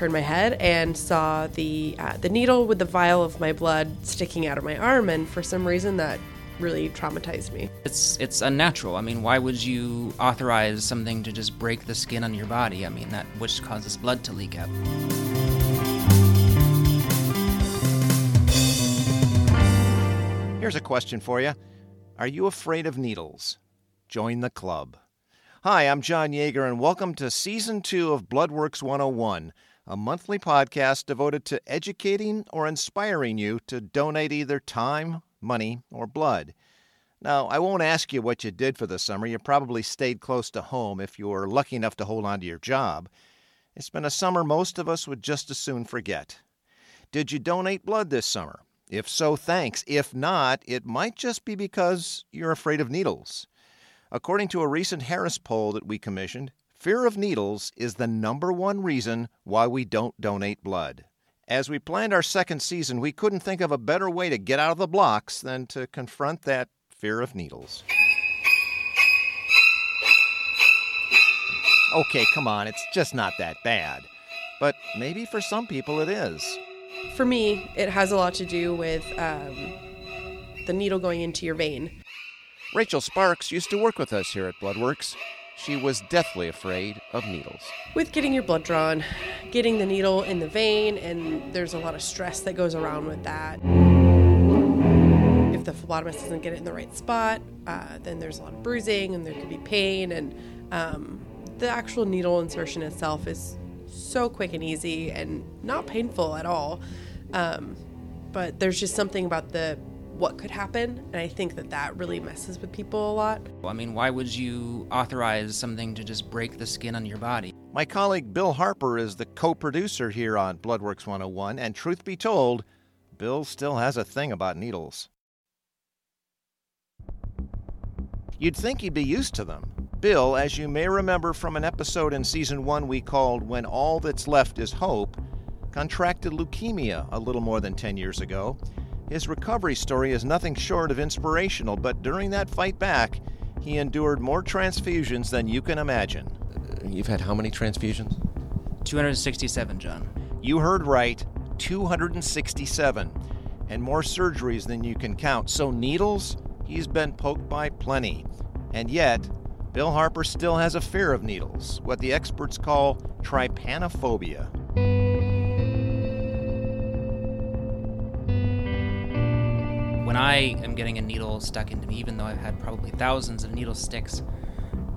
turned my head and saw the uh, the needle with the vial of my blood sticking out of my arm, and for some reason that really traumatized me. It's it's unnatural. I mean, why would you authorize something to just break the skin on your body? I mean, that which causes blood to leak out. Here's a question for you Are you afraid of needles? Join the club. Hi, I'm John Yeager, and welcome to Season 2 of Bloodworks 101, a monthly podcast devoted to educating or inspiring you to donate either time, money, or blood. Now, I won't ask you what you did for the summer. You probably stayed close to home if you were lucky enough to hold on to your job. It's been a summer most of us would just as soon forget. Did you donate blood this summer? If so, thanks. If not, it might just be because you're afraid of needles. According to a recent Harris poll that we commissioned, fear of needles is the number one reason why we don't donate blood. As we planned our second season, we couldn't think of a better way to get out of the blocks than to confront that fear of needles. Okay, come on, it's just not that bad. But maybe for some people it is. For me, it has a lot to do with um, the needle going into your vein. Rachel Sparks used to work with us here at Bloodworks. She was deathly afraid of needles. With getting your blood drawn, getting the needle in the vein, and there's a lot of stress that goes around with that. If the phlebotomist doesn't get it in the right spot, uh, then there's a lot of bruising and there could be pain. And um, the actual needle insertion itself is so quick and easy and not painful at all. Um, but there's just something about the what could happen, and I think that that really messes with people a lot. I mean, why would you authorize something to just break the skin on your body? My colleague Bill Harper is the co producer here on Bloodworks 101, and truth be told, Bill still has a thing about needles. You'd think he'd be used to them. Bill, as you may remember from an episode in season one we called When All That's Left Is Hope, contracted leukemia a little more than 10 years ago. His recovery story is nothing short of inspirational, but during that fight back, he endured more transfusions than you can imagine. Uh, you've had how many transfusions? 267, John. You heard right 267, and more surgeries than you can count. So, needles, he's been poked by plenty. And yet, Bill Harper still has a fear of needles, what the experts call trypanophobia. When I am getting a needle stuck into me, even though I've had probably thousands of needle sticks,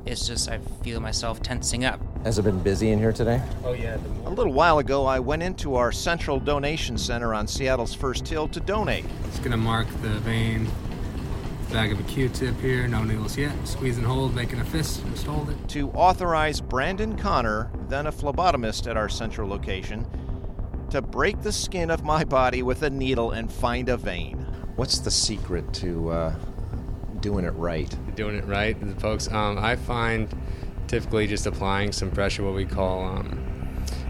it's just I feel myself tensing up. Has it been busy in here today? Oh, yeah. A little while ago, I went into our central donation center on Seattle's First Hill to donate. It's gonna mark the vein Bag of a Q-tip here, no needles yet. Squeeze and hold, making a fist, just hold it. To authorize Brandon Connor, then a phlebotomist at our central location, to break the skin of my body with a needle and find a vein. What's the secret to uh, doing it right? Doing it right, folks. Um, I find typically just applying some pressure, what we call um,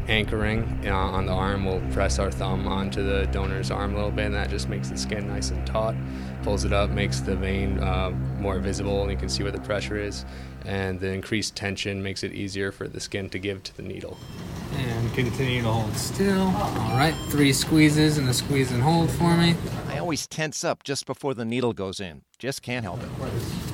anchoring uh, on the arm. We'll press our thumb onto the donor's arm a little bit, and that just makes the skin nice and taut. Pulls it up, makes the vein uh, more visible, and you can see where the pressure is. And the increased tension makes it easier for the skin to give to the needle. And continue to hold still. All right, three squeezes and a squeeze and hold for me. I always tense up just before the needle goes in. Just can't help it.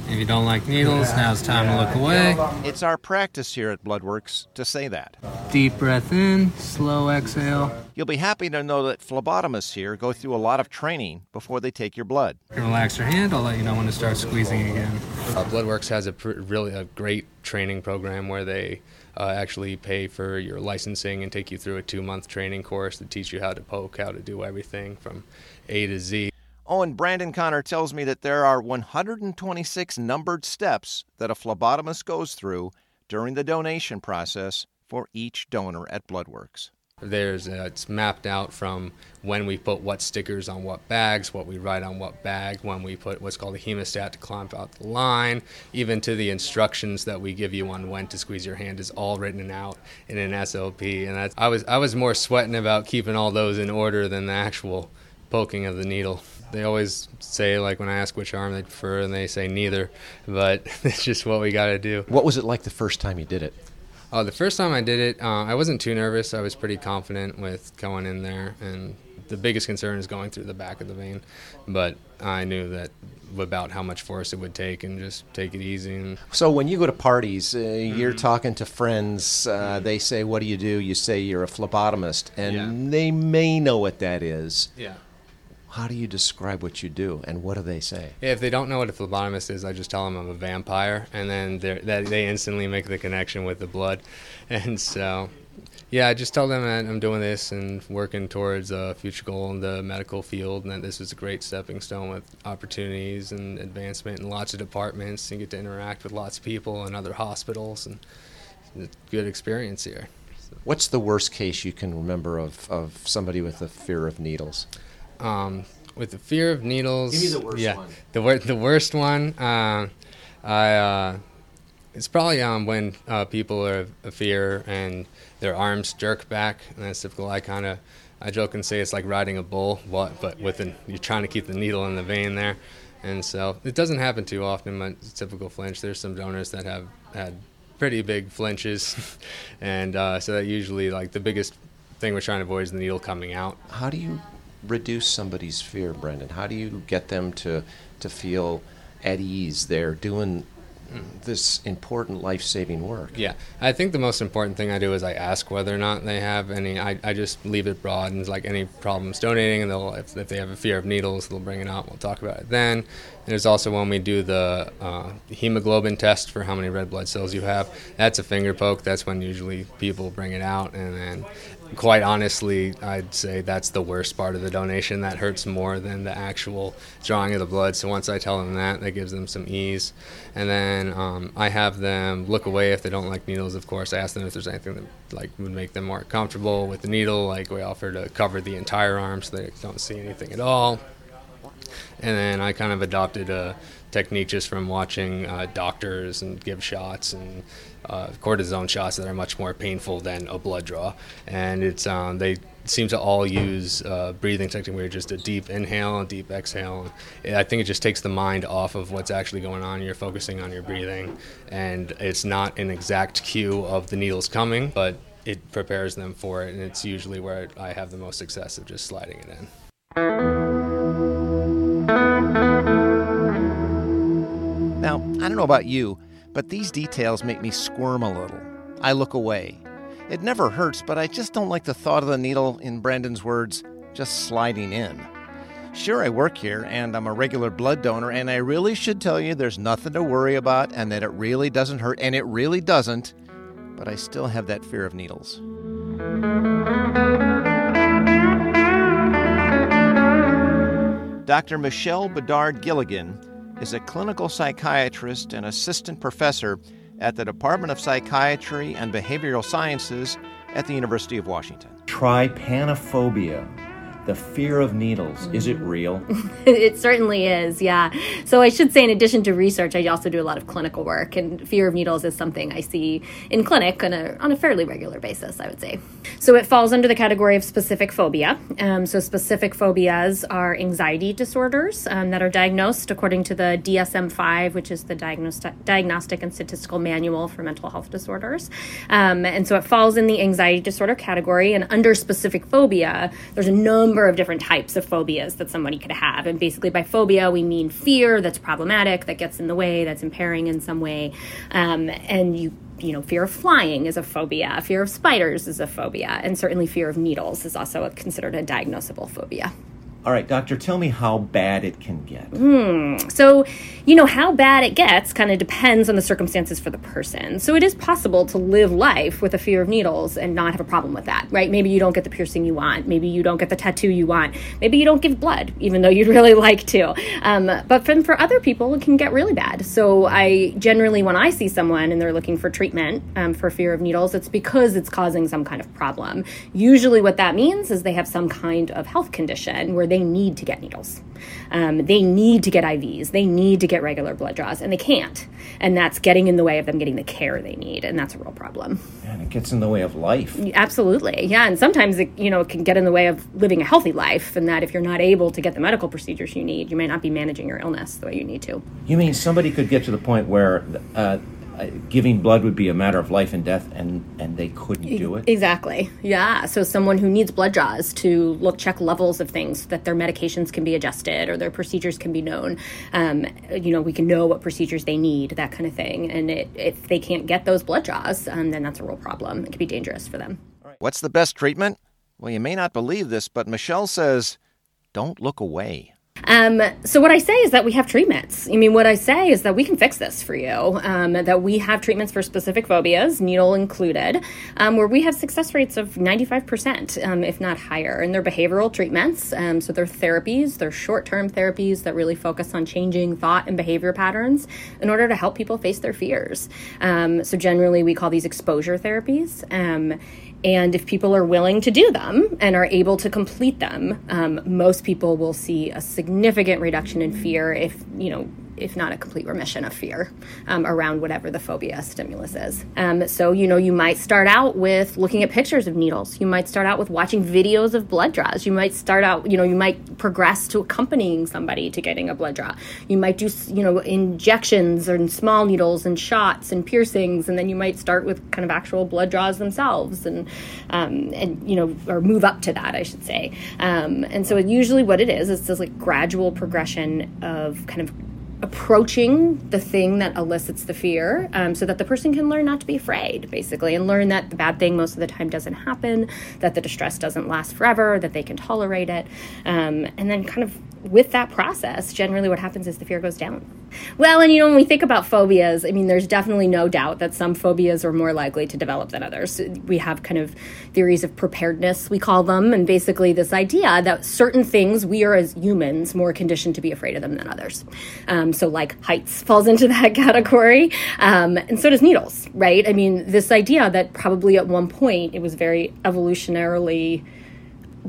If you don't like needles, now's time to look away. It's our practice here at Bloodworks to say that. Deep breath in, slow exhale. You'll be happy to know that phlebotomists here go through a lot of training before they take your blood. You relax your hand. I'll let you know when to start squeezing again. Uh, Bloodworks has a pr- really a great training program where they uh, actually pay for your licensing and take you through a two-month training course to teach you how to poke, how to do everything from A to Z. Oh, and Brandon Connor tells me that there are 126 numbered steps that a phlebotomist goes through during the donation process for each donor at Bloodworks. There's uh, it's mapped out from when we put what stickers on what bags, what we write on what bag, when we put what's called a hemostat to clamp out the line, even to the instructions that we give you on when to squeeze your hand is all written out in an SOP. And I was I was more sweating about keeping all those in order than the actual poking of the needle. They always say like when I ask which arm they prefer, and they say neither, but it's just what we got to do. What was it like the first time you did it? Oh, the first time I did it, uh, I wasn't too nervous. I was pretty confident with going in there, and the biggest concern is going through the back of the vein. But I knew that about how much force it would take, and just take it easy. And So when you go to parties, uh, you're Mm-hmm. talking to friends. Uh, they say, "What do you do?" You say you're a phlebotomist, and Yeah. they may know what that is. yeah. How do you describe what you do, and what do they say? If they don't know what a phlebotomist is, I just tell them I'm a vampire, and then that they instantly make the connection with the blood. And so, yeah, I just tell them that I'm doing this and working towards a future goal in the medical field, and that this is a great stepping stone with opportunities and advancement in lots of departments, and get to interact with lots of people and other hospitals, and it's a good experience here. What's the worst case you can remember of, of somebody with a fear of needles? Um, with the fear of needles. Give me the worst yeah, one. The wor- the worst one. Um, I. Uh, it's probably um, when uh, people are a fear and their arms jerk back, and that's typical. I kind of, I joke and say it's like riding a bull, what, but with an, you're trying to keep the needle in the vein there, and so it doesn't happen too often. But it's typical flinch. There's some donors that have had pretty big flinches, and uh, so that usually like the biggest thing we're trying to avoid is the needle coming out. How do you reduce somebody's fear, Brendan? How do you get them to to feel at ease? They're doing this important life-saving work. Yeah, I think the most important thing I do is I ask whether or not they have any. I, I just leave it broad and it's like any problems donating, and they'll if, if they have a fear of needles, they'll bring it out. We'll talk about it then. There's also when we do the uh, hemoglobin test for how many red blood cells you have. That's a finger poke. That's when usually people bring it out, and then quite honestly, I'd say that's the worst part of the donation. That hurts more than the actual drawing of the blood. So once I tell them that, that gives them some ease. And then um, I have them look away if they don't like needles. Of course, I ask them if there's anything that like would make them more comfortable with the needle. Like we offer to cover the entire arm so they don't see anything at all. And then I kind of adopted a technique just from watching uh, doctors and give shots and uh, cortisone shots that are much more painful than a blood draw. And it's um, they seem to all use uh, breathing technique where just a deep inhale and deep exhale. I think it just takes the mind off of what's actually going on. You're focusing on your breathing, and it's not an exact cue of the needles coming, but it prepares them for it. And it's usually where I have the most success of just sliding it in. Now, I don't know about you, but these details make me squirm a little. I look away. It never hurts, but I just don't like the thought of the needle, in Brandon's words, just sliding in. Sure, I work here and I'm a regular blood donor, and I really should tell you there's nothing to worry about and that it really doesn't hurt, and it really doesn't, but I still have that fear of needles. Dr. Michelle Bedard Gilligan is a clinical psychiatrist and assistant professor at the Department of Psychiatry and Behavioral Sciences at the University of Washington. Trypanophobia, the fear of needles. Is it real? it certainly is, yeah. So I should say, in addition to research, I also do a lot of clinical work, and fear of needles is something I see in clinic on a, on a fairly regular basis, I would say. So it falls under the category of specific phobia. Um, so specific phobias are anxiety disorders um, that are diagnosed according to the DSM-5, which is the Diagnostic, Diagnostic and Statistical Manual for Mental Health Disorders. Um, and so it falls in the anxiety disorder category, and under specific phobia, there's a number of different types of phobias that somebody could have. And basically, by phobia, we mean fear that's problematic, that gets in the way, that's impairing in some way. Um, and you you know, fear of flying is a phobia, fear of spiders is a phobia, and certainly fear of needles is also a, considered a diagnosable phobia. All right, doctor, tell me how bad it can get. So, you know, how bad it gets kind of depends on the circumstances for the person. So, it is possible to live life with a fear of needles and not have a problem with that, right? Maybe you don't get the piercing you want. Maybe you don't get the tattoo you want. Maybe you don't give blood, even though you'd really like to. Um, but for, for other people, it can get really bad. So, I generally, when I see someone and they're looking for treatment um, for fear of needles, it's because it's causing some kind of problem. Usually, what that means is they have some kind of health condition where they need to get needles. Um, they need to get IVs. They need to get regular blood draws, and they can't. And that's getting in the way of them getting the care they need, and that's a real problem. And it gets in the way of life. Absolutely, yeah. And sometimes it, you know, it can get in the way of living a healthy life, and that if you're not able to get the medical procedures you need, you may not be managing your illness the way you need to. You mean somebody could get to the point where uh, giving blood would be a matter of life and death, and and they couldn't do it. Exactly. Yeah. So someone who needs blood draws to look check levels of things that their medications can be adjusted or their procedures can be known. Um, you know, we can know what procedures they need, that kind of thing. And it, if they can't get those blood draws, um, then that's a real problem. It could be dangerous for them. What's the best treatment? Well, you may not believe this, but Michelle says, don't look away. Um, so what I say is that we have treatments. I mean, what I say is that we can fix this for you. Um, that we have treatments for specific phobias, needle included, um, where we have success rates of 95%, um, if not higher. And they're behavioral treatments. Um, so they're therapies, they're short-term therapies that really focus on changing thought and behavior patterns in order to help people face their fears. Um, so generally, we call these exposure therapies. And if people are willing to do them and are able to complete them, um, most people will see a significant reduction in fear if, you know, if not a complete remission of fear um, around whatever the phobia stimulus is. Um, so, you know, you might start out with looking at pictures of needles. You might start out with watching videos of blood draws. You might start out, you know, you might progress to accompanying somebody to getting a blood draw. You might do, you know, injections and small needles and shots and piercings, and then you might start with kind of actual blood draws themselves, and um, and you know, or move up to that, I should say. Um, and so, usually, what it is is this like gradual progression of kind of approaching the thing that elicits the fear um, so that the person can learn not to be afraid, basically, and learn that the bad thing most of the time doesn't happen, that the distress doesn't last forever, that they can tolerate it. Um, and then, kind of with that process, generally what happens is the fear goes down. Well, and you know, when we think about phobias, I mean, there's definitely no doubt that some phobias are more likely to develop than others. We have kind of theories of preparedness, we call them, and basically this idea that certain things we are as humans more conditioned to be afraid of them than others. Um, so, like heights falls into that category, um, and so does needles, right? I mean, this idea that probably at one point it was very evolutionarily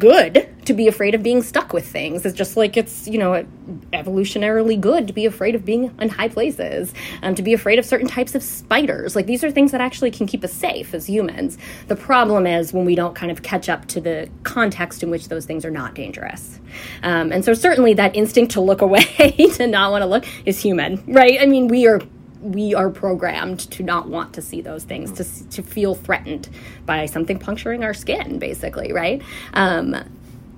good to be afraid of being stuck with things. It's just like it's, you know, evolutionarily good to be afraid of being in high places, um, to be afraid of certain types of spiders. Like these are things that actually can keep us safe as humans. The problem is when we don't kind of catch up to the context in which those things are not dangerous. Um, and so certainly that instinct to look away, to not want to look, is human, right? I mean, we are we are programmed to not want to see those things, to, to feel threatened by something puncturing our skin, basically, right? Um,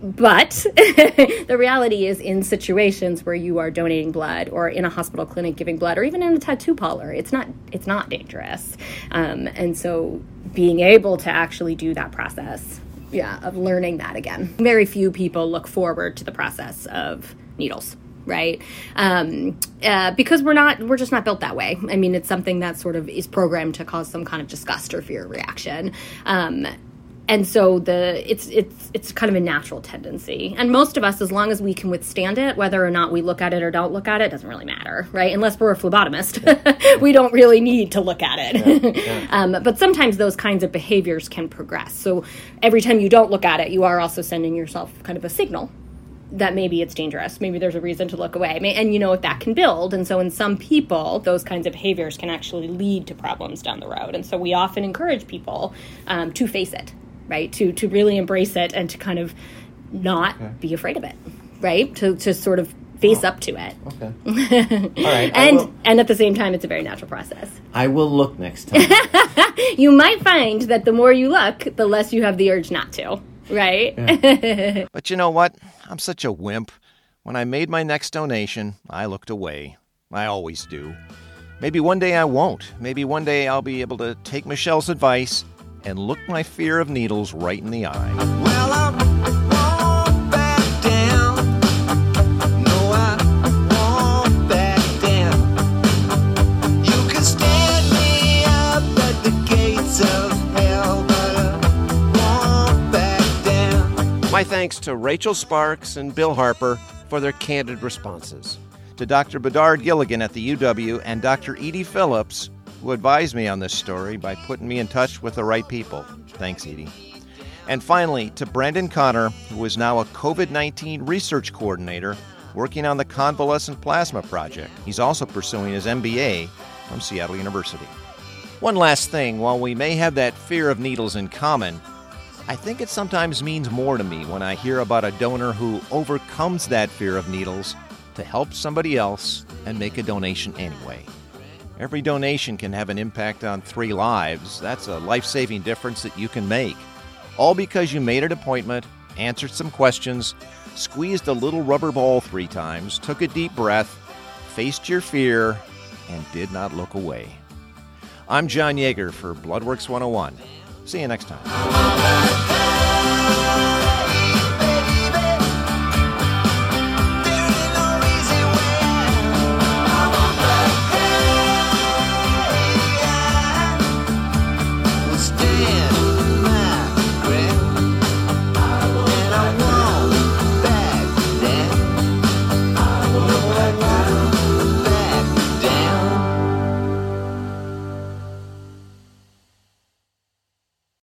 but the reality is, in situations where you are donating blood, or in a hospital clinic giving blood, or even in a tattoo parlor, it's not it's not dangerous. Um, and so, being able to actually do that process, yeah, of learning that again, very few people look forward to the process of needles right um, uh, because we're not we're just not built that way i mean it's something that sort of is programmed to cause some kind of disgust or fear reaction um, and so the it's it's it's kind of a natural tendency and most of us as long as we can withstand it whether or not we look at it or don't look at it doesn't really matter right unless we're a phlebotomist yeah. we don't really need to look at it yeah. Yeah. Um, but sometimes those kinds of behaviors can progress so every time you don't look at it you are also sending yourself kind of a signal that maybe it's dangerous. Maybe there's a reason to look away. And you know, what that can build. And so, in some people, those kinds of behaviors can actually lead to problems down the road. And so, we often encourage people um, to face it, right? To, to really embrace it and to kind of not okay. be afraid of it, right? To, to sort of face oh. up to it. Okay. All right. and and at the same time, it's a very natural process. I will look next time. you might find that the more you look, the less you have the urge not to. Right. Yeah. but you know what? I'm such a wimp. When I made my next donation, I looked away. I always do. Maybe one day I won't. Maybe one day I'll be able to take Michelle's advice and look my fear of needles right in the eye. My thanks to Rachel Sparks and Bill Harper for their candid responses, to Dr. Bedard Gilligan at the UW and Dr. Edie Phillips, who advised me on this story by putting me in touch with the right people. Thanks, Edie. And finally, to Brandon Connor, who is now a COVID 19 research coordinator working on the Convalescent Plasma Project. He's also pursuing his MBA from Seattle University. One last thing while we may have that fear of needles in common, I think it sometimes means more to me when I hear about a donor who overcomes that fear of needles to help somebody else and make a donation anyway. Every donation can have an impact on three lives. That's a life saving difference that you can make. All because you made an appointment, answered some questions, squeezed a little rubber ball three times, took a deep breath, faced your fear, and did not look away. I'm John Yeager for Bloodworks 101. See you next time.